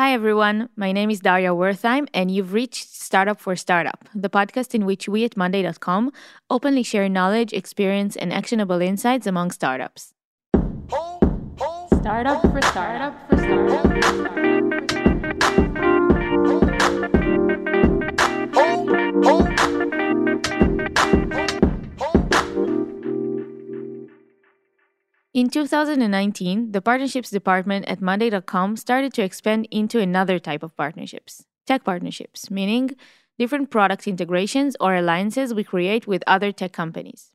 Hi, everyone. My name is Daria Wertheim, and you've reached Startup for Startup, the podcast in which we at Monday.com openly share knowledge, experience, and actionable insights among startups. Startup for Startup for Startup. For startup. In 2019, the partnerships department at Monday.com started to expand into another type of partnerships tech partnerships, meaning different product integrations or alliances we create with other tech companies.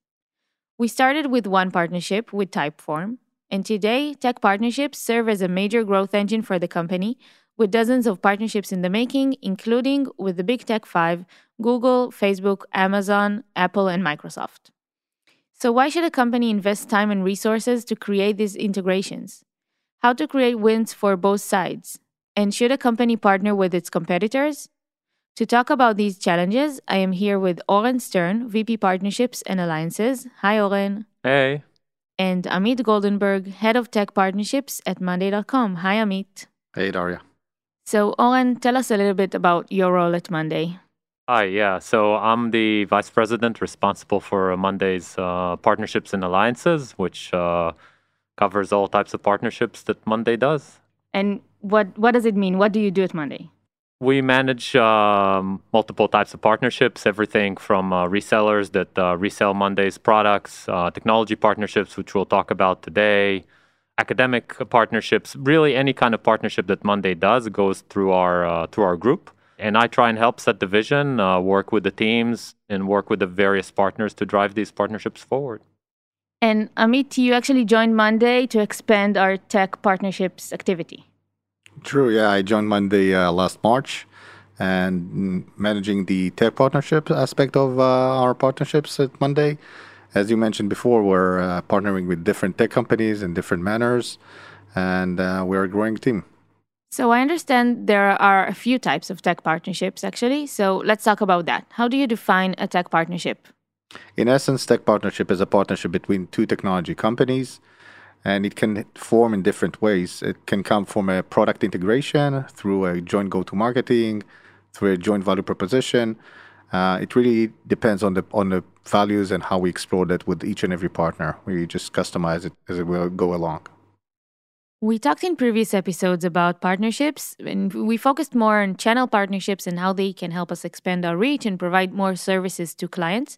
We started with one partnership with Typeform, and today, tech partnerships serve as a major growth engine for the company, with dozens of partnerships in the making, including with the big tech five Google, Facebook, Amazon, Apple, and Microsoft. So, why should a company invest time and resources to create these integrations? How to create wins for both sides? And should a company partner with its competitors? To talk about these challenges, I am here with Oren Stern, VP Partnerships and Alliances. Hi, Oren. Hey. And Amit Goldenberg, Head of Tech Partnerships at Monday.com. Hi, Amit. Hey, Daria. So, Oren, tell us a little bit about your role at Monday. Hi, yeah. So I'm the vice president responsible for Monday's uh, partnerships and alliances, which uh, covers all types of partnerships that Monday does. And what what does it mean? What do you do at Monday? We manage um, multiple types of partnerships, everything from uh, resellers that uh, resell Monday's products, uh, technology partnerships, which we'll talk about today, academic partnerships. Really, any kind of partnership that Monday does goes through our uh, through our group. And I try and help set the vision, uh, work with the teams, and work with the various partners to drive these partnerships forward. And Amit, you actually joined Monday to expand our tech partnerships activity. True, yeah. I joined Monday uh, last March and managing the tech partnership aspect of uh, our partnerships at Monday. As you mentioned before, we're uh, partnering with different tech companies in different manners, and uh, we're a growing team. So I understand there are a few types of tech partnerships actually. So let's talk about that. How do you define a tech partnership? In essence, tech partnership is a partnership between two technology companies and it can form in different ways. It can come from a product integration through a joint go-to marketing, through a joint value proposition. Uh, it really depends on the on the values and how we explore that with each and every partner. We just customize it as it will go along. We talked in previous episodes about partnerships, and we focused more on channel partnerships and how they can help us expand our reach and provide more services to clients.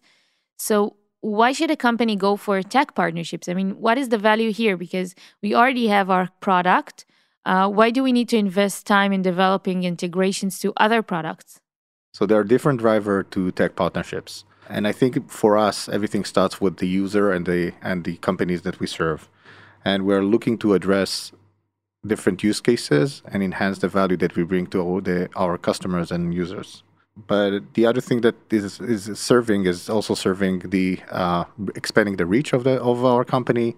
So, why should a company go for tech partnerships? I mean, what is the value here? Because we already have our product. Uh, why do we need to invest time in developing integrations to other products? So, there are different drivers to tech partnerships. And I think for us, everything starts with the user and the and the companies that we serve and we're looking to address different use cases and enhance the value that we bring to the, our customers and users. But the other thing that is, is serving is also serving the uh, expanding the reach of the of our company,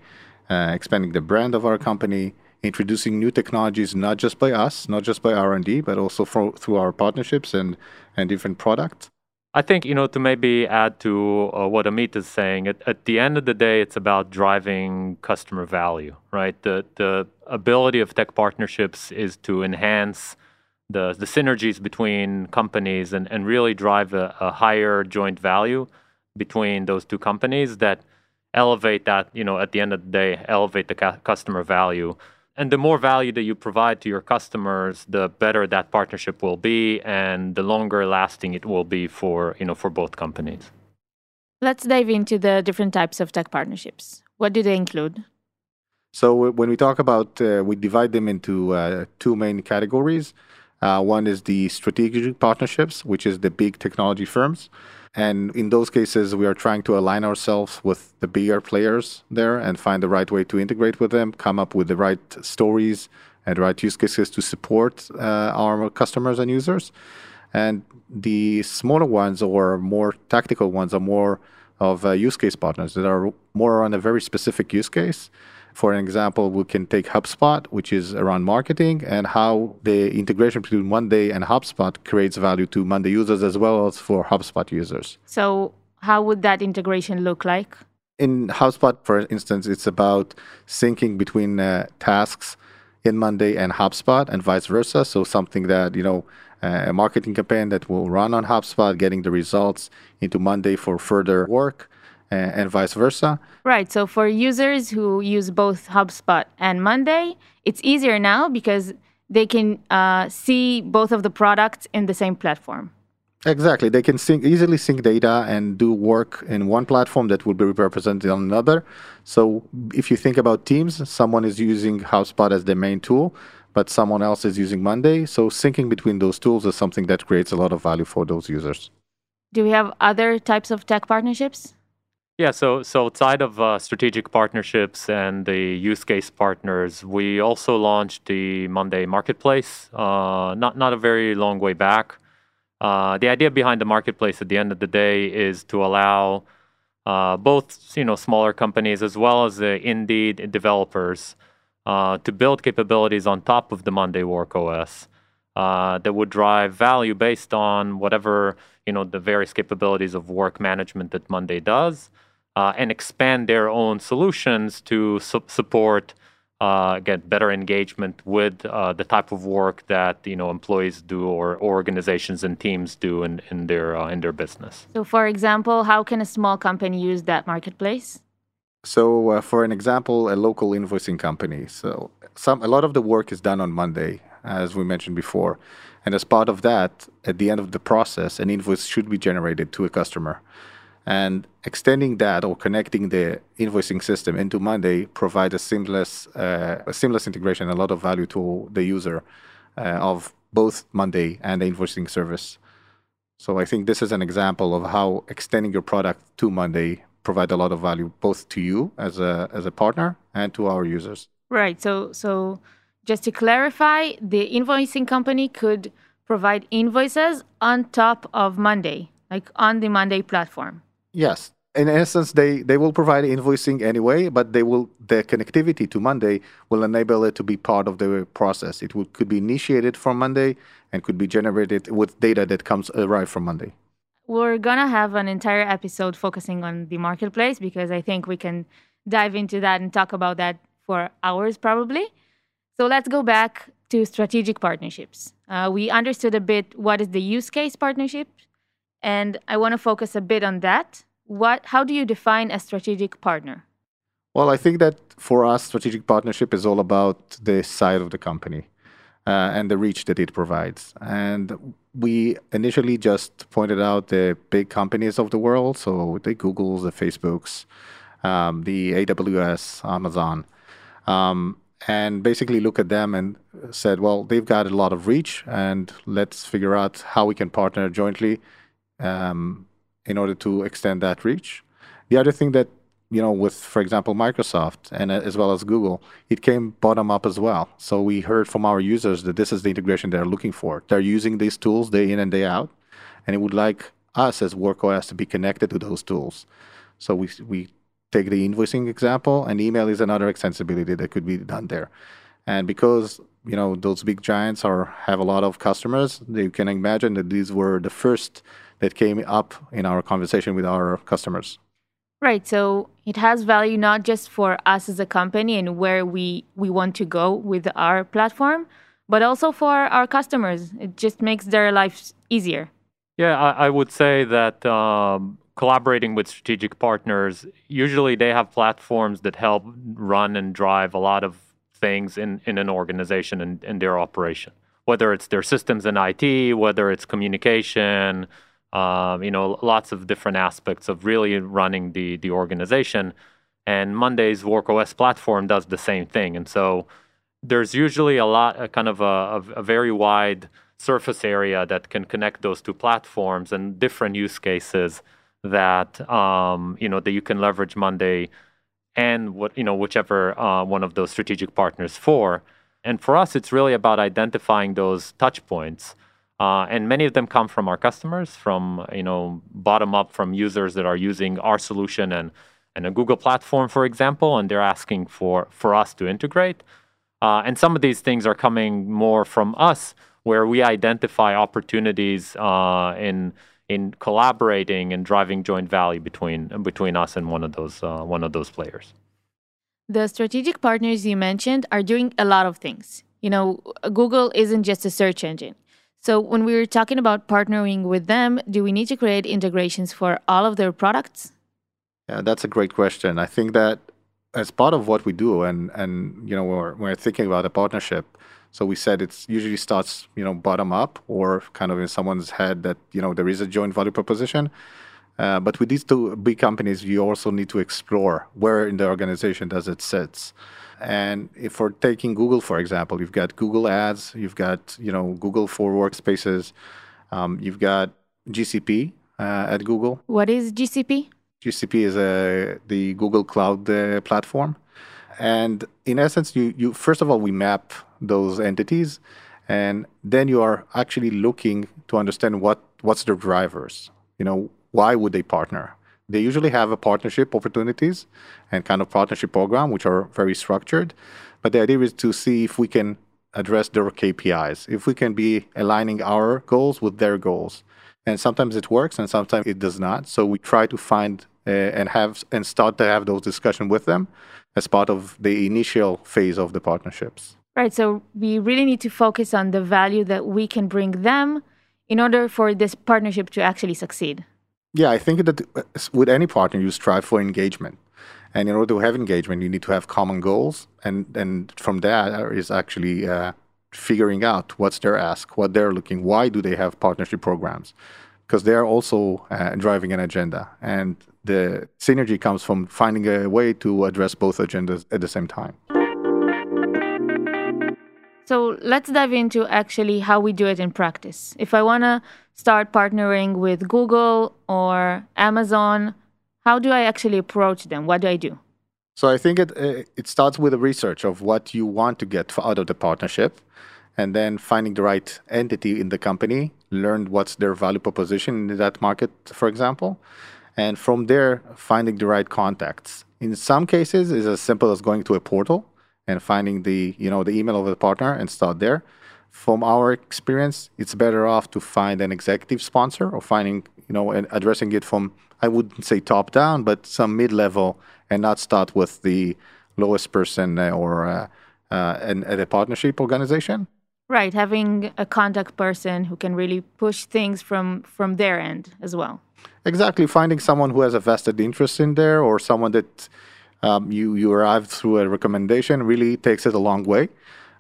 uh, expanding the brand of our company, introducing new technologies not just by us, not just by R and D, but also for, through our partnerships and and different products. I think, you know, to maybe add to uh, what Amit is saying, at, at, the end of the day, it's about driving customer value, right? The, the ability of tech partnerships is to enhance the, the synergies between companies and, and really drive a, a higher joint value between those two companies that elevate that, you know, at the end of the day, elevate the ca- customer value and the more value that you provide to your customers the better that partnership will be and the longer lasting it will be for you know for both companies. Let's dive into the different types of tech partnerships. What do they include? So when we talk about uh, we divide them into uh, two main categories. Uh, one is the strategic partnerships which is the big technology firms and in those cases, we are trying to align ourselves with the bigger players there and find the right way to integrate with them, come up with the right stories and the right use cases to support uh, our customers and users. And the smaller ones or more tactical ones are more of uh, use case partners that are more on a very specific use case for an example, we can take HubSpot, which is around marketing, and how the integration between Monday and HubSpot creates value to Monday users as well as for HubSpot users. So, how would that integration look like? In HubSpot, for instance, it's about syncing between uh, tasks in Monday and HubSpot and vice versa. So something that, you know, uh, a marketing campaign that will run on HubSpot, getting the results into Monday for further work and, and vice versa. Right. So for users who use both HubSpot and Monday, it's easier now because they can uh, see both of the products in the same platform. Exactly. They can sync, easily sync data and do work in one platform that will be represented on another. So if you think about teams, someone is using HubSpot as their main tool, but someone else is using Monday. So syncing between those tools is something that creates a lot of value for those users. Do we have other types of tech partnerships? Yeah, so so outside of uh, strategic partnerships and the use case partners, we also launched the Monday Marketplace. Uh, not not a very long way back. Uh, the idea behind the marketplace at the end of the day is to allow uh, both you know smaller companies as well as the indie developers uh, to build capabilities on top of the Monday Work OS uh, that would drive value based on whatever you know the various capabilities of work management that Monday does uh, and expand their own solutions to su- support uh, get better engagement with uh, the type of work that you know employees do or, organizations and teams do in, in their uh, in their business. So, for example, how can a small company use that marketplace? So, uh, for an example, a local invoicing company. So, some a lot of the work is done on Monday, as we mentioned before, and as part of that, at the end of the process, an invoice should be generated to a customer. And extending that or connecting the invoicing system into Monday provide a seamless, uh, a seamless integration, a lot of value to the user uh, of both Monday and the invoicing service. So I think this is an example of how extending your product to Monday provide a lot of value both to you as a as a partner and to our users. Right. So so just to clarify, the invoicing company could provide invoices on top of Monday, like on the Monday platform. Yes. In essence, they, they will provide invoicing anyway, but they will the connectivity to Monday will enable it to be part of the process. It will, could be initiated from Monday and could be generated with data that comes arrive from Monday. We're gonna have an entire episode focusing on the marketplace because I think we can dive into that and talk about that for hours probably. So let's go back to strategic partnerships. Uh, we understood a bit what is the use case partnership and I want to focus a bit on that. What, how do you define a strategic partner? Well, I think that for us, strategic partnership is all about the side of the company uh, and the reach that it provides. And we initially just pointed out the big companies of the world, so the Googles, the Facebooks, um, the AWS, Amazon, um, and basically look at them and said, well, they've got a lot of reach, and let's figure out how we can partner jointly um, in order to extend that reach. The other thing that you know, with for example Microsoft and uh, as well as Google, it came bottom up as well. So we heard from our users that this is the integration they're looking for. They're using these tools day in and day out, and it would like us as WorkOS to be connected to those tools. So we we take the invoicing example, and email is another extensibility that could be done there. And because you know those big giants are have a lot of customers, you can imagine that these were the first that came up in our conversation with our customers. Right. So it has value not just for us as a company and where we, we want to go with our platform, but also for our customers. It just makes their lives easier. Yeah, I, I would say that um, collaborating with strategic partners, usually they have platforms that help run and drive a lot of things in, in an organization and in, in their operation, whether it's their systems and IT, whether it's communication, um, you know, lots of different aspects of really running the the organization. And Monday's Work OS platform does the same thing. And so there's usually a lot, a kind of a, a, very wide surface area that can connect those two platforms and different use cases that um, you know that you can leverage Monday and what you know whichever uh, one of those strategic partners for. And for us, it's really about identifying those touch points uh, and many of them come from our customers, from you know bottom up from users that are using our solution and and a Google platform, for example, and they're asking for for us to integrate. Uh, and some of these things are coming more from us, where we identify opportunities uh, in in collaborating and driving joint value between between us and one of those uh, one of those players. The strategic partners you mentioned are doing a lot of things. You know, Google isn't just a search engine. So when we were talking about partnering with them, do we need to create integrations for all of their products? Yeah, that's a great question. I think that as part of what we do, and and you know, we're, we're thinking about a partnership. So we said it's usually starts you know bottom up or kind of in someone's head that you know there is a joint value proposition. Uh, but with these two big companies, you also need to explore where in the organization does it sits. And if we're taking Google, for example, you've got Google Ads, you've got you know Google for Workspaces, um, you've got GCP uh, at Google. What is GCP? GCP is a, the Google Cloud uh, platform, and in essence, you you first of all we map those entities, and then you are actually looking to understand what what's their drivers. You know why would they partner? They usually have a partnership opportunities and kind of partnership program, which are very structured. But the idea is to see if we can address their KPIs, if we can be aligning our goals with their goals. And sometimes it works and sometimes it does not. So we try to find uh, and have and start to have those discussions with them as part of the initial phase of the partnerships. Right. So we really need to focus on the value that we can bring them in order for this partnership to actually succeed. Yeah, I think that uh, with any partner, you strive for engagement. And in order to have engagement, you need to have common goals. And, and from that is actually uh, figuring out what's their ask, what they're looking, why do they have partnership programs? Because they're also uh, driving an agenda. And the synergy comes from finding a way to address both agendas at the same time. So let's dive into actually how we do it in practice. If I want to start partnering with Google or Amazon, how do I actually approach them? What do I do? So I think it it starts with a research of what you want to get out of the partnership, and then finding the right entity in the company, learn what's their value proposition in that market, for example, and from there finding the right contacts. In some cases, it's as simple as going to a portal and finding the you know the email of the partner and start there. From our experience, it's better off to find an executive sponsor or finding you know and addressing it from I wouldn't say top down, but some mid level, and not start with the lowest person uh, or uh, uh, an, at a partnership organization. Right, having a contact person who can really push things from from their end as well. Exactly, finding someone who has a vested interest in there, or someone that um, you you arrive through a recommendation really takes it a long way.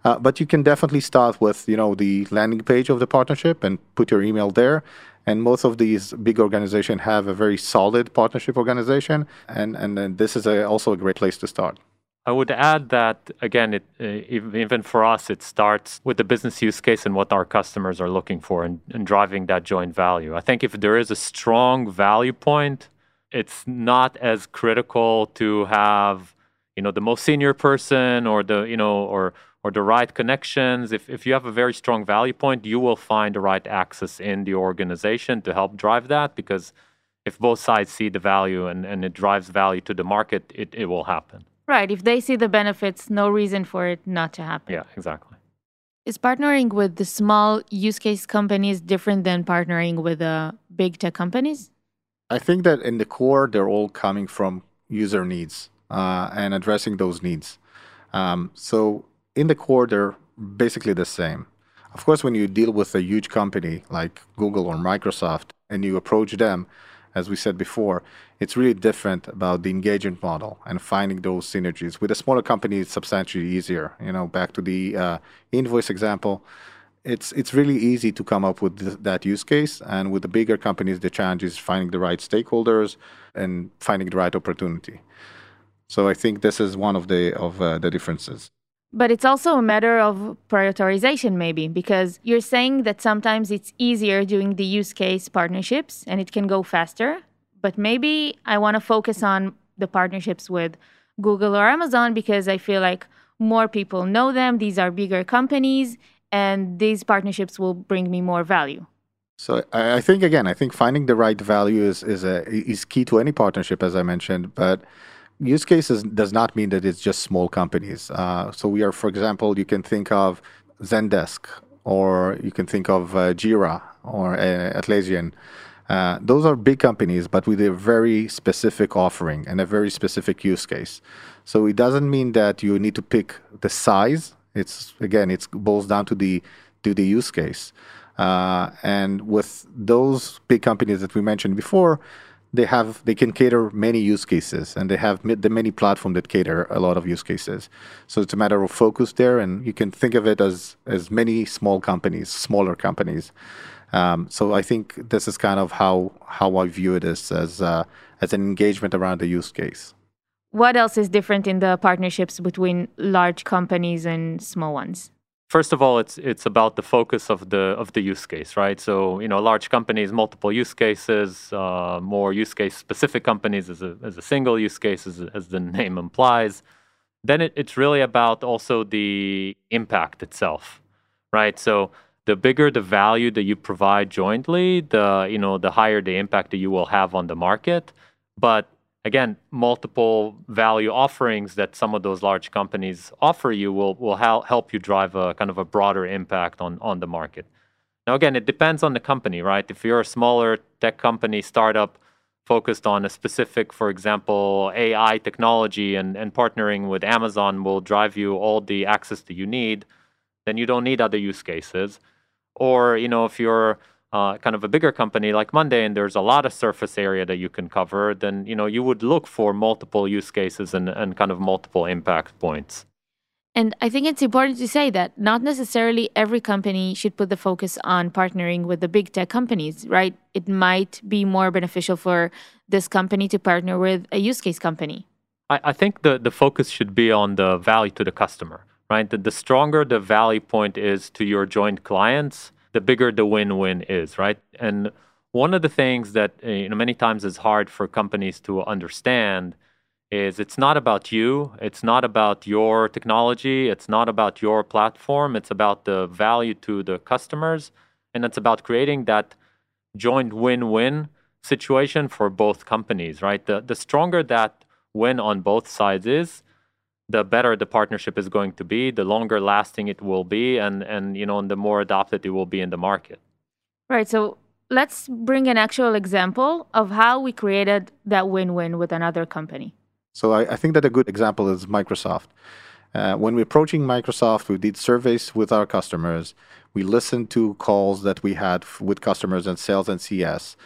Uh, but you can definitely start with you know the landing page of the partnership and put your email there. And most of these big organizations have a very solid partnership organization, and and, and this is a, also a great place to start. I would add that again, it, uh, even for us, it starts with the business use case and what our customers are looking for and, and driving that joint value. I think if there is a strong value point, it's not as critical to have you know the most senior person or the you know or or the right connections. If, if you have a very strong value point you will find the right access in the organization to help drive that because if both sides see the value and, and it drives value to the market it, it will happen. Right. If they see the benefits no reason for it not to happen. Yeah exactly. Is partnering with the small use case companies different than partnering with the uh, big tech companies I think that in the core, they're all coming from user needs uh, and addressing those needs. Um, so in the core, they're basically the same. Of course, when you deal with a huge company like Google or Microsoft and you approach them, as we said before, it's really different about the engagement model and finding those synergies. With a smaller company, it's substantially easier. You know, back to the uh, invoice example, it's it's really easy to come up with th- that use case and with the bigger companies the challenge is finding the right stakeholders and finding the right opportunity. So i think this is one of the of uh, the differences. But it's also a matter of prioritization maybe because you're saying that sometimes it's easier doing the use case partnerships and it can go faster but maybe i want to focus on the partnerships with google or amazon because i feel like more people know them. These are bigger companies and these partnerships will bring me more value. So I think again, I think finding the right value is is a, is key to any partnership, as I mentioned. But use cases does not mean that it's just small companies. Uh, so we are, for example, you can think of Zendesk, or you can think of uh, Jira or uh, Atlassian. Uh, those are big companies, but with a very specific offering and a very specific use case. So it doesn't mean that you need to pick the size. It's again, it boils down to the to the use case. Uh, and with those big companies that we mentioned before, they have they can cater many use cases, and they have the many platforms that cater a lot of use cases. So it's a matter of focus there, and you can think of it as as many small companies, smaller companies. Um, so I think this is kind of how how I view it as as uh, as an engagement around the use case. What else is different in the partnerships between large companies and small ones? First of all, it's it's about the focus of the of the use case, right? So you know, large companies, multiple use cases, uh, more use case specific companies as a as a single use case, as, as the name implies. Then it, it's really about also the impact itself, right? So the bigger the value that you provide jointly, the you know the higher the impact that you will have on the market. But again, multiple value offerings that some of those large companies offer you will will help you drive a kind of a broader impact on on the market. Now, again, it depends on the company, right? If you're a smaller tech company, startup focused on a specific, for example, AI technology and, and partnering with Amazon will drive you all the access that you need, then you don't need other use cases. Or, you know, if you're uh, kind of a bigger company like Monday and there's a lot of surface area that you can cover, then you know you would look for multiple use cases and, and kind of multiple impact points. And I think it's important to say that not necessarily every company should put the focus on partnering with the big tech companies, right? It might be more beneficial for this company to partner with a use case company. I, I think the, the focus should be on the value to the customer, right? The, the stronger the value point is to your joint clients, the bigger the win-win is, right? And one of the things that uh, you know many times is hard for companies to understand is it's not about you, it's not about your technology, it's not about your platform, it's about the value to the customers, and it's about creating that joint win-win situation for both companies, right? The the stronger that win on both sides is, the better the partnership is going to be, the longer lasting it will be, and and you know, and the more adopted it will be in the market. Right. So let's bring an actual example of how we created that win-win with another company. So I, I think that a good example is Microsoft. Uh, when we're approaching Microsoft, we did surveys with our customers. We listened to calls that we had f- with customers and sales and CS,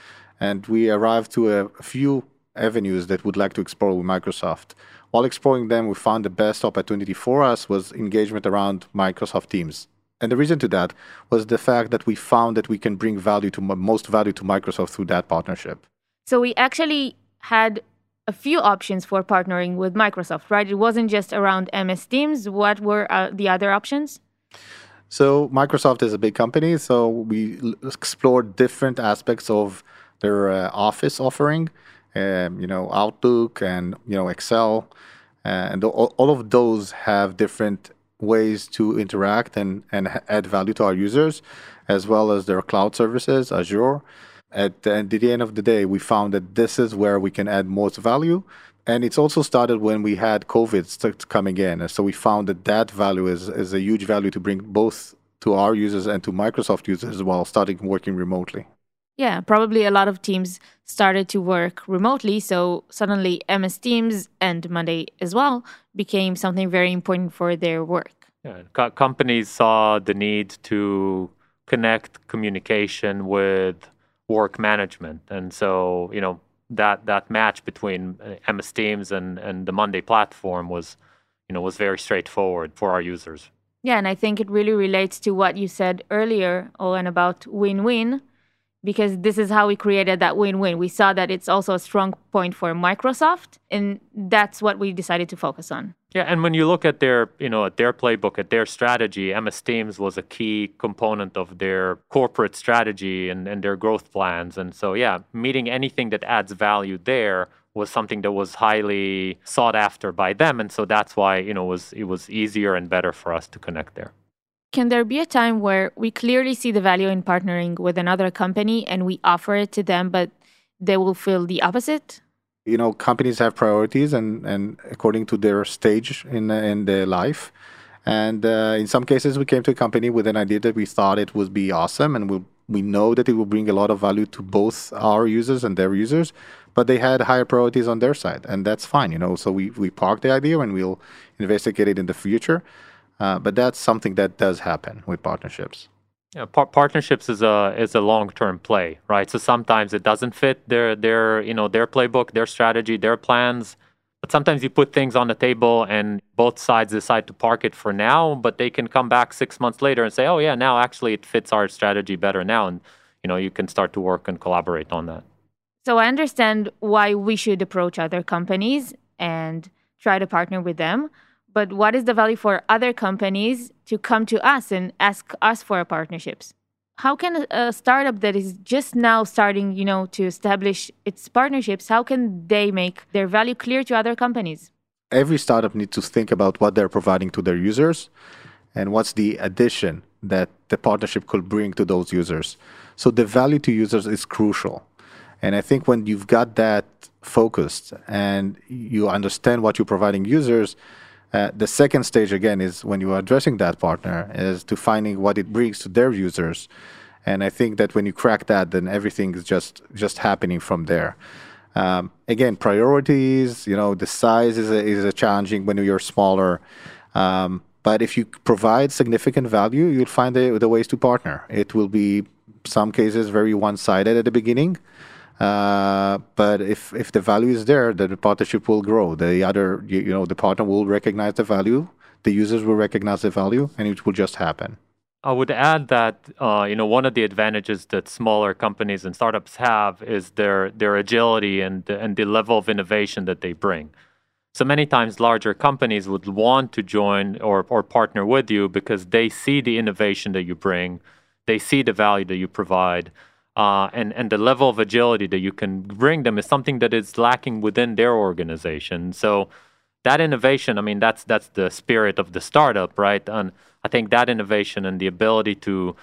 and we arrived to a, a few avenues that we would like to explore with Microsoft. While exploring them, we found the best opportunity for us was engagement around Microsoft Teams. And the reason to that was the fact that we found that we can bring value to most value to Microsoft through that partnership. So we actually had a few options for partnering with Microsoft, right? It wasn't just around MS Teams. What were uh, the other options? So Microsoft is a big company, so we explored different aspects of their uh, Office offering um, you know, Outlook and you know Excel, uh, and all, all of those have different ways to interact and, and add value to our users, as well as their cloud services, Azure. At the, at the end of the day, we found that this is where we can add most value. And it's also started when we had COVID coming in. So we found that that value is, is a huge value to bring both to our users and to Microsoft users while starting working remotely. Yeah, probably a lot of teams started to work remotely. So suddenly MS Teams and Monday as well became something very important for their work. Yeah, co- companies saw the need to connect communication with work management. And so, you know, that, that match between uh, MS Teams and, and the Monday platform was, you know, was very straightforward for our users. Yeah, and I think it really relates to what you said earlier, Oren, about win-win because this is how we created that win-win. We saw that it's also a strong point for Microsoft, and that's what we decided to focus on. Yeah, and when you look at their, you know, at their playbook, at their strategy, MS Teams was a key component of their corporate strategy and, and their growth plans. And so, yeah, meeting anything that adds value there was something that was highly sought after by them, and so that's why you know was it was easier and better for us to connect there. Can there be a time where we clearly see the value in partnering with another company and we offer it to them, but they will feel the opposite? You know, companies have priorities and, and according to their stage in, in their life. And uh, in some cases, we came to a company with an idea that we thought it would be awesome and would we know that it will bring a lot of value to both our users and their users, but they had higher priorities on their side, and that's fine, you know. So we we park the idea and we'll investigate it in the future. Uh, but that's something that does happen with partnerships. Yeah, par- partnerships is a is a long term play, right? So sometimes it doesn't fit their their you know their playbook, their strategy, their plans. But sometimes you put things on the table and both sides decide to park it for now, but they can come back six months later and say, "Oh yeah, now actually it fits our strategy better now," and you know you can start to work and collaborate on that. So I understand why we should approach other companies and try to partner with them but what is the value for other companies to come to us and ask us for partnerships? How can a startup that is just now starting, you know, to establish its partnerships, how can they make their value clear to other companies? Every startup needs to think about what they're providing to their users and what's the addition that the partnership could bring to those users. So the value to users is crucial. And I think when you've got that focused and you understand what you're providing users, uh, the second stage again is when you are addressing that partner is to finding what it brings to their users, and I think that when you crack that, then everything is just just happening from there. Um, again, priorities, you know, the size is a, is a challenging when you're smaller. Um, but if you provide significant value, you'll find the, the ways to partner. It will be some cases very one-sided at the beginning, uh, but if if the value is there, then the partnership will grow. The other, you, you, know, the partner will recognize the value, the users will recognize the value, and it will just happen. I would add that uh, you know one of the advantages that smaller companies and startups have is their their agility and and the level of innovation that they bring. So many times, larger companies would want to join or or partner with you because they see the innovation that you bring, they see the value that you provide uh, and and the level of agility that you can bring them is something that is lacking within their organization. So that innovation, I mean, that's that's the spirit of the startup, right? And I think that innovation and the ability to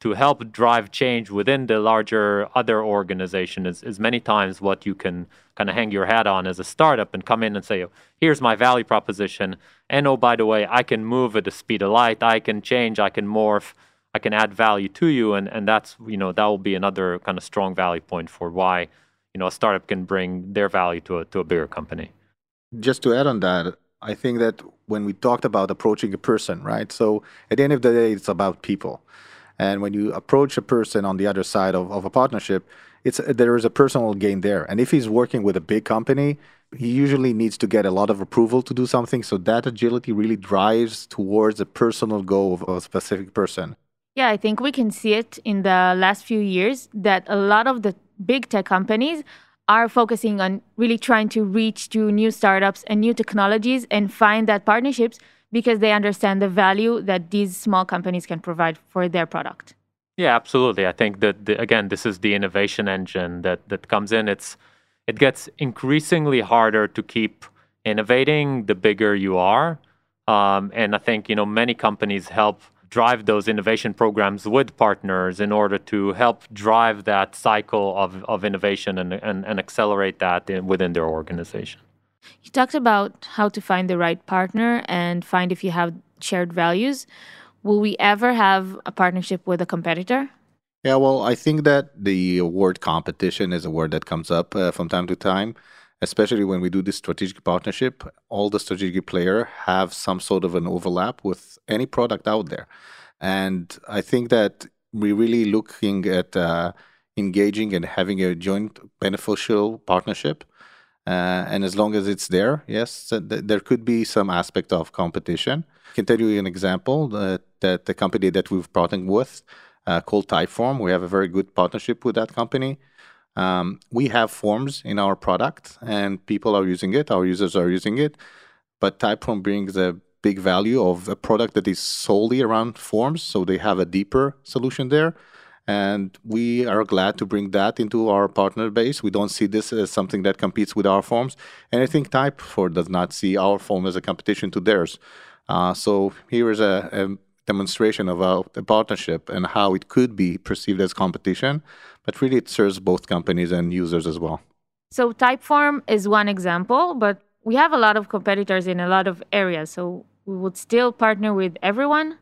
to help drive change within the larger other organization is, is many times what you can kind of hang your hat on as a startup and come in and say, here's my value proposition. And oh, by the way, I can move at the speed of light. I can change. I can morph. I can add value to you, and and that's you know that will be another kind of strong value point for why you know a startup can bring their value to a to a bigger company. Just to add on that, I think that when we talked about approaching a person, right? So at the end of the day, it's about people, and when you approach a person on the other side of, of a partnership, it's there is a personal gain there. And if he's working with a big company, he usually needs to get a lot of approval to do something. So that agility really drives towards a personal goal of a specific person. Yeah, I think we can see it in the last few years that a lot of the big tech companies are focusing on really trying to reach to new startups and new technologies and find that partnerships because they understand the value that these small companies can provide for their product. Yeah, absolutely. I think that the, again, this is the innovation engine that that comes in. It's it gets increasingly harder to keep innovating the bigger you are, um, and I think you know many companies help drive those innovation programs with partners in order to help drive that cycle of, of innovation and, and, and accelerate that in, within their organization. You talked about how to find the right partner and find if you have shared values. Will we ever have a partnership with a competitor? Yeah, well, I think that the word competition is a word that comes up uh, from time to time, especially when we do this strategic partnership. All the strategic player have some sort of an overlap with any product out there. And I think that we're really looking at uh, engaging and having a joint beneficial partnership. Uh, and as long as it's there, yes, th- there could be some aspect of competition. I can tell you an example that, that the company that we've partnered with uh, called Typeform, we have a very good partnership with that company. Um, we have forms in our product and people are using it, our users are using it, but Typeform brings a big value of a product that is solely around forms. So they have a deeper solution there. And we are glad to bring that into our partner base. We don't see this as something that competes with our forms. And I think Typeform does not see our form as a competition to theirs. Uh, so here is a, a demonstration of a, a, partnership and how it could be perceived as competition, but really it serves both companies and users as well. So Typeform is one example, but we have a lot of competitors in a lot of areas. So we would still partner with everyone?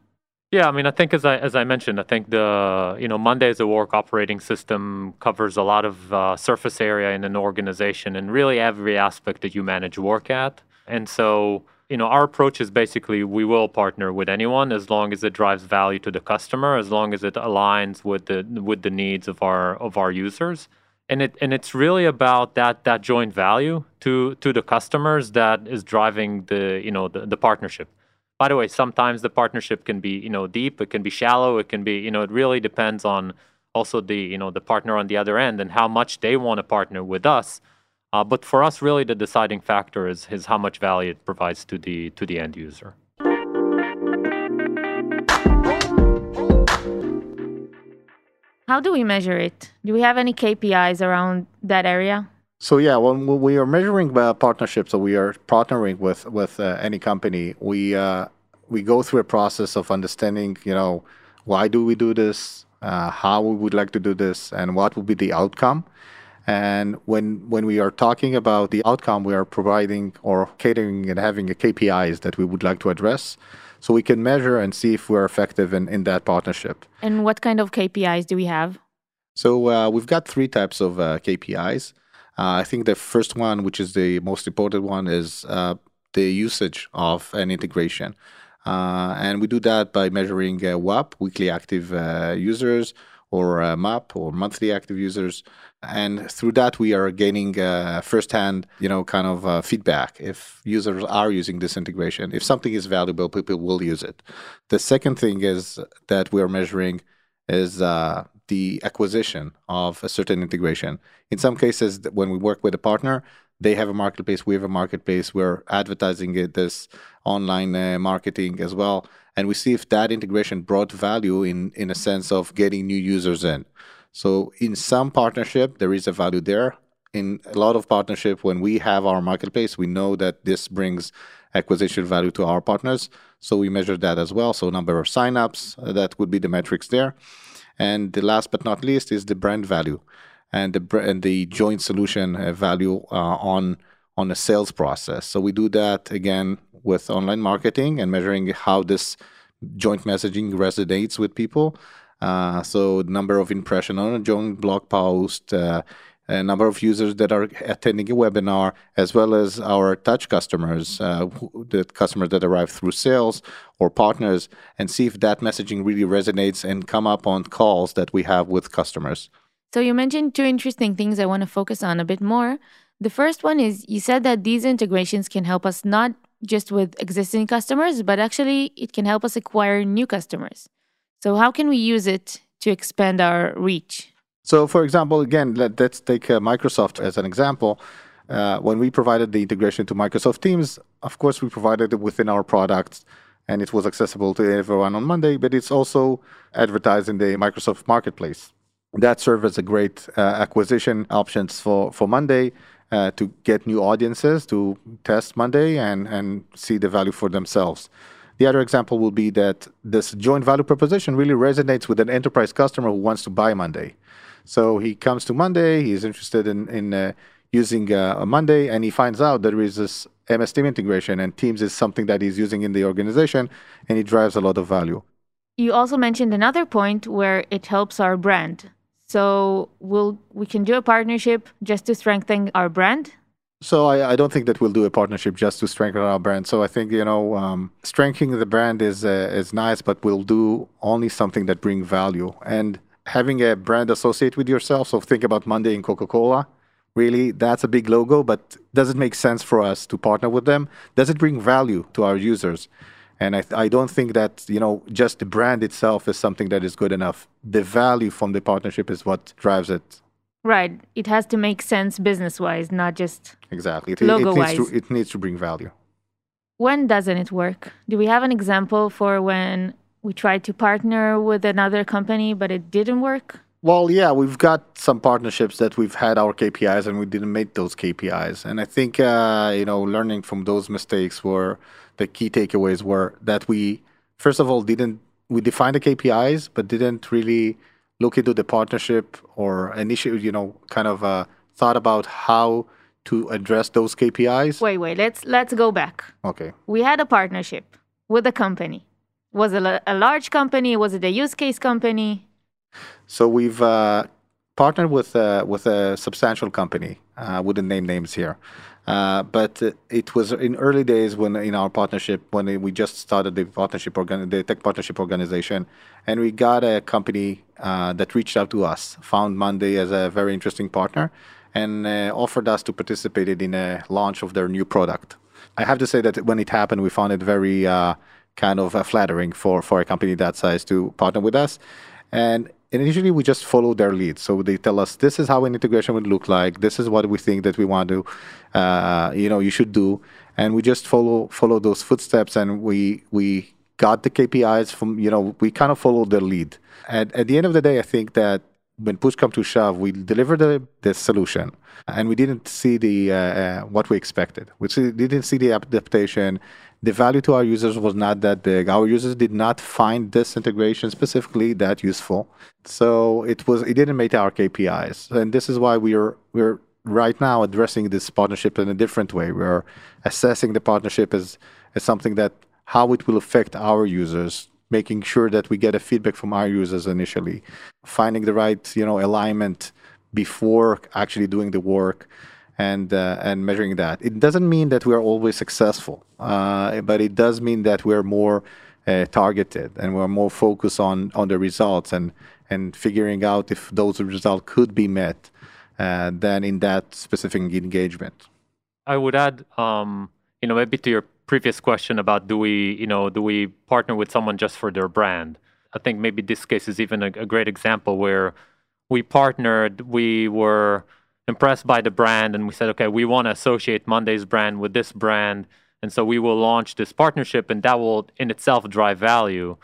Yeah, I mean, I think as I as I mentioned, I think the you know Monday as a work operating system covers a lot of uh, surface area in an organization and really every aspect that you manage work at. And so you know our approach is basically we will partner with anyone as long as it drives value to the customer, as long as it aligns with the with the needs of our of our users. And it and it's really about that that joint value to to the customers that is driving the you know the, the partnership by the way, sometimes the partnership can be, you know, deep, it can be shallow, it can be, you know, it really depends on also the, you know, the partner on the other end and how much they want to partner with us. Uh, but for us, really, the deciding factor is, is how much value it provides to the to the end user. How do we measure it? Do we have any KPIs around that area? So yeah, when we are measuring uh, partnerships, so we are partnering with with uh, any company, we uh, we go through a process of understanding, you know, why do we do this, uh, how we would like to do this, and what would be the outcome. And when when we are talking about the outcome, we are providing or catering and having a KPIs that we would like to address, so we can measure and see if we're effective in, in that partnership. And what kind of KPIs do we have? So uh, we've got three types of uh, KPIs. Uh, I think the first one, which is the most important one, is uh, the usage of an integration. Uh, and we do that by measuring uh, WAP, weekly active uh, users, or uh, MAP, or monthly active users. And through that, we are gaining uh, firsthand, you know, kind of uh, feedback if users are using this integration. If something is valuable, people will use it. The second thing is that we are measuring is uh, the acquisition of a certain integration. In some cases, when we work with a partner, they have a marketplace, we have a marketplace, we're advertising it, this online uh, marketing as well. And we see if that integration brought value in, in a sense of getting new users in. So in some partnership, there is a value there. In a lot of partnership, when we have our marketplace, we know that this brings acquisition value to our partners. So we measure that as well. So number of signups, uh, that would be the metrics there. And the last but not least is the brand value and the and the joint solution uh, value uh, on on a sales process. So we do that again with online marketing and measuring how this joint messaging resonates with people. Uh, so number of impression on a joint blog post, uh, a number of users that are attending a webinar, as well as our touch customers, uh, the customers that arrive through sales or partners, and see if that messaging really resonates and come up on calls that we have with customers. So you mentioned two interesting things I want to focus on a bit more. The first one is you said that these integrations can help us not just with existing customers, but actually it can help us acquire new customers. So how can we use it to expand our reach? So, for example, again, let, us take uh, Microsoft as an example. Uh, when we provided the integration to Microsoft Teams, of course, we provided it within our products and it was accessible to everyone on Monday, but it's also advertised in the Microsoft Marketplace. That served as a great uh, acquisition options for, for Monday uh, to get new audiences to test Monday and, and see the value for themselves. The other example will be that this joint value proposition really resonates with an enterprise customer who wants to buy Monday. So he comes to Monday. He's interested in in uh, using uh, Monday, and he finds out there is this MS Team integration, and Teams is something that he's using in the organization, and it drives a lot of value. You also mentioned another point where it helps our brand. So we'll we can do a partnership just to strengthen our brand. So I, I don't think that we'll do a partnership just to strengthen our brand. So I think you know um, strengthening the brand is uh, is nice, but we'll do only something that bring value and having a brand associate with yourself. So think about Monday in Coca Cola. Really, that's a big logo, but does it make sense for us to partner with them? Does it bring value to our users? And I, I don't think that you know just the brand itself is something that is good enough. The value from the partnership is what drives it. Right. It has to make sense business wise, not just exactly. It, logo it, wise. Needs to, it needs to bring value. When doesn't it work? Do we have an example for when we tried to partner with another company, but it didn't work? Well, yeah, we've got some partnerships that we've had our KPIs and we didn't meet those KPIs. And I think, uh, you know, learning from those mistakes were the key takeaways were that we, first of all, didn't, we defined the KPIs, but didn't really look into the partnership or initiate, you know, kind of uh, thought about how to address those KPIs. Wait, wait, let's, let's go back. Okay. We had a partnership with a company Was it a, a large company? Was it a use case company? So we've uh, partnered with uh, with a substantial company. I uh, wouldn't name names here, uh, but it was in early days when in our partnership when we just started the partnership organ- the tech partnership organization, and we got a company uh, that reached out to us, found Monday as a very interesting partner, and uh, offered us to participate in a launch of their new product. I have to say that when it happened, we found it very uh, kind of flattering for for a company that size to partner with us, and initially we just follow their lead. So they tell us this is how an integration would look like. This is what we think that we want to, uh, you know, you should do, and we just follow follow those footsteps, and we we got the KPIs from you know we kind of followed their lead. And at the end of the day, I think that when push come to shove, we delivered the, the solution, and we didn't see the uh, uh, what we expected. We didn't see the adaptation the value to our users was not that big. Our users did not find this integration specifically that useful. So it was it didn't meet our KPIs. And this is why we're we're right now addressing this partnership in a different way. We're assessing the partnership as, as something that how it will affect our users, making sure that we get a feedback from our users initially, finding the right, you know, alignment before actually doing the work and uh, and measuring that. It doesn't mean that we are always successful, uh, but it does mean that we're more uh, targeted and we're more focused on on the results and and figuring out if those results could be met uh, than in that specific engagement. I would add, um, you know, maybe to your previous question about do we, you know, do we partner with someone just for their brand? I think maybe this case is even a, a great example where we partnered, we were impressed by the brand and we said, okay, we want to associate Monday's brand with this brand. And so we will launch this partnership and that will in itself drive value.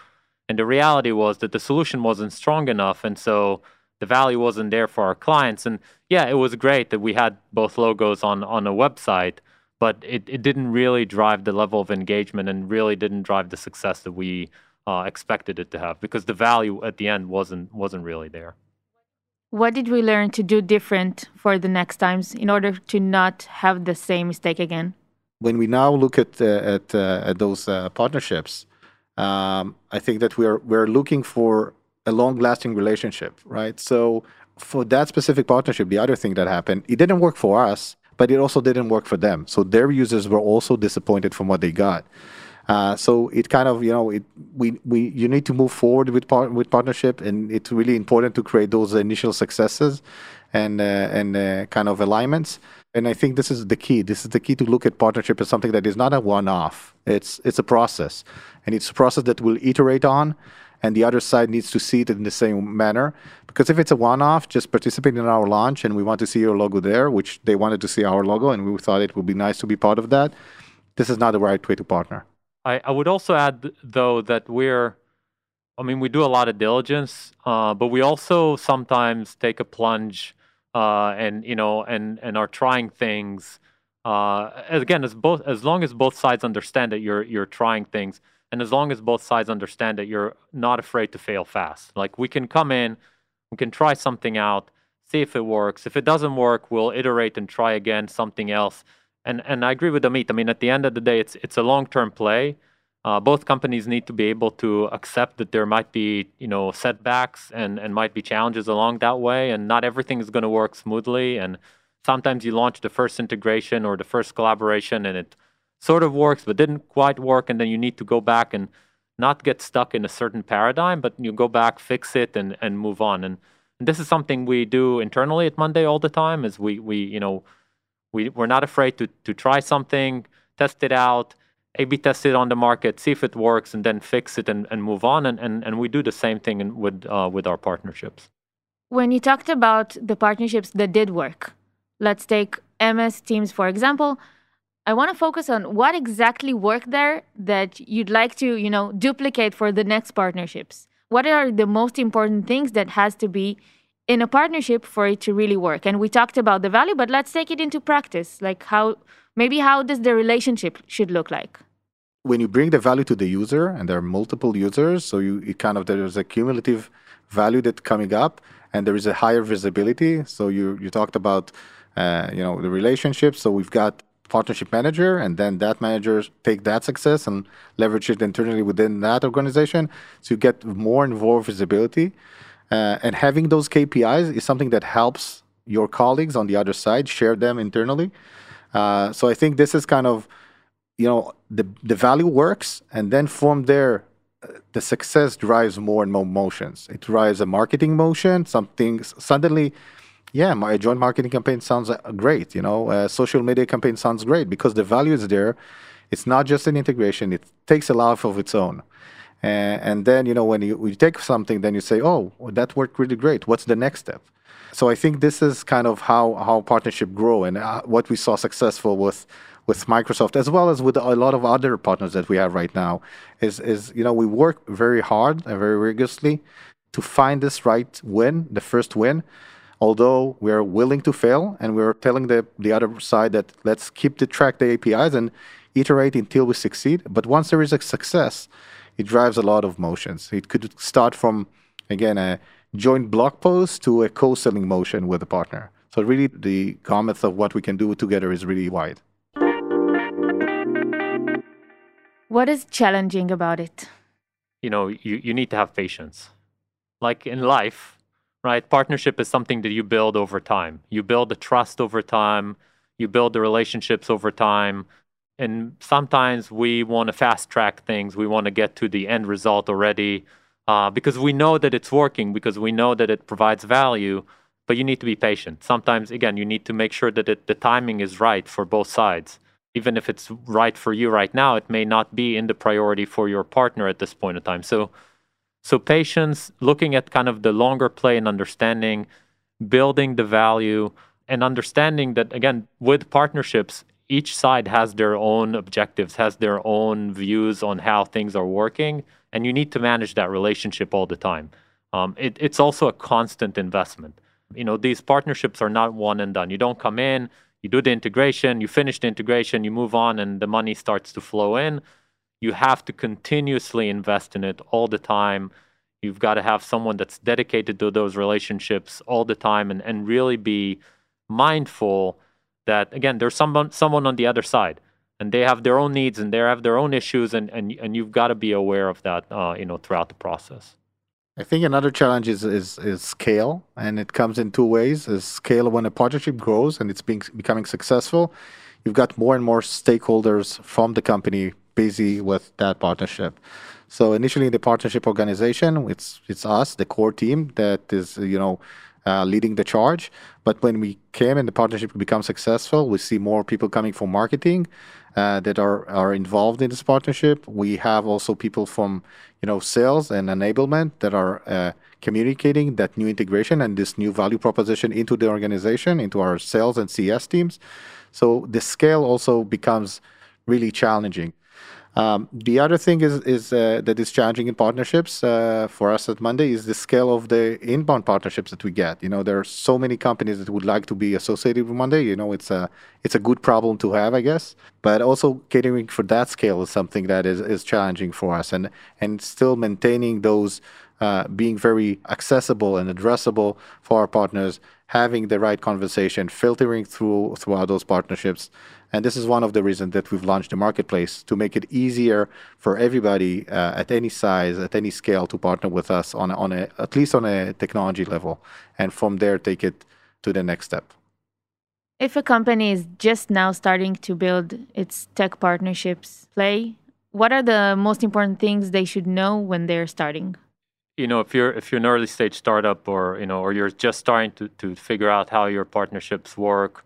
And the reality was that the solution wasn't strong enough. And so the value wasn't there for our clients. And yeah, it was great that we had both logos on, on a website, but it, it didn't really drive the level of engagement and really didn't drive the success that we uh, expected it to have because the value at the end wasn't wasn't really there. What did we learn to do different for the next times in order to not have the same mistake again? When we now look at uh, at, uh, at those uh, partnerships, um, I think that we're we're looking for a long-lasting relationship, right? So for that specific partnership, the other thing that happened, it didn't work for us, but it also didn't work for them. So their users were also disappointed from what they got. Uh, so it kind of you know it we we you need to move forward with part, with partnership, and it's really important to create those initial successes and uh, and uh, kind of alignments. And I think this is the key. This is the key to look at partnership as something that is not a one-off. It's it's a process, and it's a process that we'll iterate on. And the other side needs to see it in the same manner. Because if it's a one-off, just participate in our launch, and we want to see your logo there, which they wanted to see our logo, and we thought it would be nice to be part of that. This is not the right way to partner. I, I would also add, though, that we're, I mean, we do a lot of diligence, uh, but we also sometimes take a plunge uh, and, you know, and, and are trying things. Uh, again, as both as long as both sides understand that you're you're trying things, and as long as both sides understand that you're not afraid to fail fast. Like we can come in, we can try something out, see if it works. If it doesn't work, we'll iterate and try again something else and and I agree with Amit. I mean, at the end of the day, it's it's a long term play. Uh, both companies need to be able to accept that there might be you know setbacks and and might be challenges along that way, and not everything is going to work smoothly. And sometimes you launch the first integration or the first collaboration, and it sort of works but didn't quite work, and then you need to go back and not get stuck in a certain paradigm, but you go back, fix it, and and move on. And, and this is something we do internally at Monday all the time. Is we we you know we, we're not afraid to, to try something, test it out, A-B test it on the market, see if it works, and then fix it and, and move on. And, and, and we do the same thing in, with, uh, with our partnerships. When you talked about the partnerships that did work, let's take MS Teams, for example. I want to focus on what exactly worked there that you'd like to, you know, duplicate for the next partnerships. What are the most important things that has to be in a partnership for it to really work. And we talked about the value, but let's take it into practice. Like how maybe how does the relationship should look like? When you bring the value to the user, and there are multiple users, so you it kind of there's a cumulative value that coming up, and there is a higher visibility. So you you talked about uh, you know the relationship. So we've got partnership manager, and then that manager take that success and leverage it internally within that organization. So you get more and more visibility. Uh, and having those KPIs is something that helps your colleagues on the other side share them internally. Uh, so I think this is kind of, you know, the the value works, and then from there, uh, the success drives more and more motions. It drives a marketing motion. Something suddenly yeah, my joint marketing campaign sounds uh, great. You know, a social media campaign sounds great because the value is there. It's not just an integration; it takes a life of its own. And, and then you know when you, you take something, then you say, "Oh, that worked really great. What's the next step?" So I think this is kind of how how partnership grow and uh, what we saw successful with with Microsoft as well as with a lot of other partners that we have right now is is you know we work very hard and very rigorously to find this right win, the first win although we're willing to fail and we're telling the, the other side that let's keep the track the KPIs and iterate until we succeed. But once there is a success, it drives a lot of motions. It could start from, again, a joint blog post to a co-selling motion with a partner. So really the gamut of what we can do together is really wide. What is challenging about it? You know, you, you need to have patience. Like in life, right? Partnership is something that you build over time. You build the trust over time, you build the relationships over time. And sometimes we want to fast track things. We want to get to the end result already uh, because we know that it's working, because we know that it provides value. But you need to be patient. Sometimes, again, you need to make sure that it, the timing is right for both sides. Even if it's right for you right now, it may not be in the priority for your partner at this point in time. So, so patience, looking at kind of the longer play and understanding, building the value, and understanding that again with partnerships, each side has their own objectives, has their own views on how things are working, and you need to manage that relationship all the time. Um, it, it's also a constant investment. You know, these partnerships are not one and done. You don't come in, you do the integration, you finish the integration, you move on, and the money starts to flow in you have to continuously invest in it all the time. You've got to have someone that's dedicated to those relationships all the time and, and really be mindful that again there's someone someone on the other side and they have their own needs and they have their own issues and, and, and you've got to be aware of that uh, you know throughout the process. I think another challenge is, is, is scale, and it comes in two ways. Is scale when a partnership grows and it's being becoming successful, you've got more and more stakeholders from the company busy with that partnership. So initially in the partnership organization, it's it's us, the core team, that is you know uh, leading the charge. But when we came and the partnership become successful, we see more people coming from marketing uh, that are are involved in this partnership. We have also people from you know sales and enablement that are uh, communicating that new integration and this new value proposition into the organization, into our sales and CS teams. So the scale also becomes really challenging. Um, the other thing is, is uh, that is challenging in partnerships uh, for us at Monday is the scale of the inbound partnerships that we get. You know, there are so many companies that would like to be associated with Monday. You know, it's a it's a good problem to have, I guess. But also catering for that scale is something that is, is challenging for us, and and still maintaining those uh, being very accessible and addressable for our partners, having the right conversation, filtering through throughout those partnerships and this is one of the reasons that we've launched the marketplace to make it easier for everybody uh, at any size, at any scale, to partner with us on on a at least on a technology level, and from there take it to the next step. If a company is just now starting to build its tech partnerships play, what are the most important things they should know when they're starting? you know if you're if you're an early stage startup or you know or you're just starting to, to figure out how your partnerships work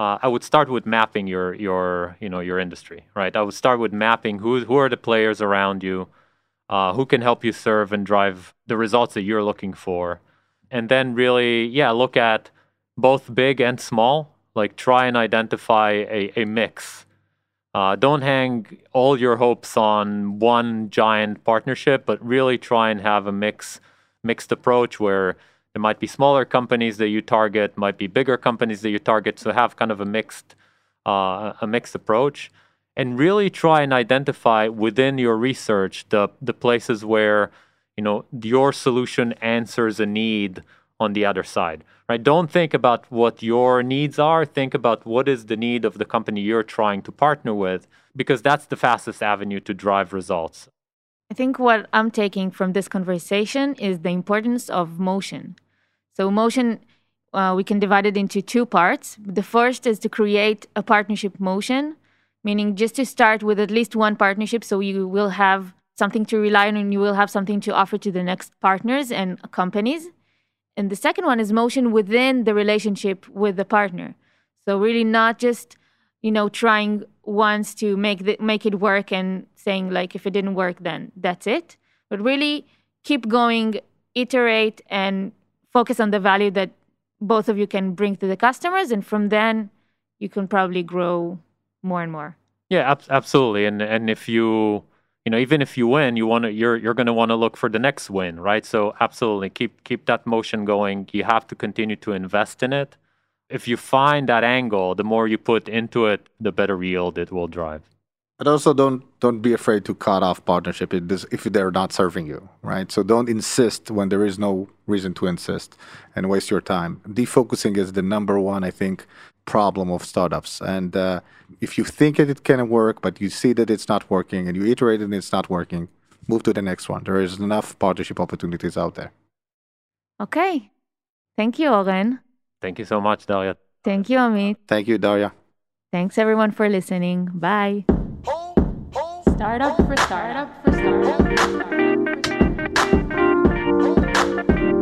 uh, I would start with mapping your your you know your industry, right? I would start with mapping who who are the players around you, uh, who can help you serve and drive the results that you're looking for, and then really yeah look at both big and small. Like try and identify a, a mix. Uh, don't hang all your hopes on one giant partnership, but really try and have a mix mixed approach where there might be smaller companies that you target, might be bigger companies that you target. So have kind of a mixed uh, a mixed approach, and really try and identify within your research the the places where you know your solution answers a need on the other side, right? Don't think about what your needs are. Think about what is the need of the company you're trying to partner with, because that's the fastest avenue to drive results. I think what I'm taking from this conversation is the importance of motion. So, motion, uh, we can divide it into two parts. The first is to create a partnership motion, meaning just to start with at least one partnership so you will have something to rely on and you will have something to offer to the next partners and companies. And the second one is motion within the relationship with the partner. So, really, not just you know trying once to make the, make it work and saying like if it didn't work then that's it. But really keep going iterate and focus on the value that both of you can bring to the customers. And from then you can probably grow more and more. Yeah ab- absolutely. And and if you you know even if you win you want to you're you're going to want to look for the next win right? So absolutely keep keep that motion going. You have to continue to invest in it if you find that angle, the more you put into it, the better yield it will drive. But also don't don't be afraid to cut off partnership if they're not serving you, right? So don't insist when there is no reason to insist and waste your time. Defocusing is the number one, I think, problem of startups. And uh, if you think that it can work, but you see that it's not working, and you iterate and it's not working, move to the next one. There is enough partnership opportunities out there. Okay, thank you, Oren. Thank you so much, Daria. Thank you, Amit. Thank you, Daria. Thanks everyone for listening. Bye. Startup for startup for startup. For startup.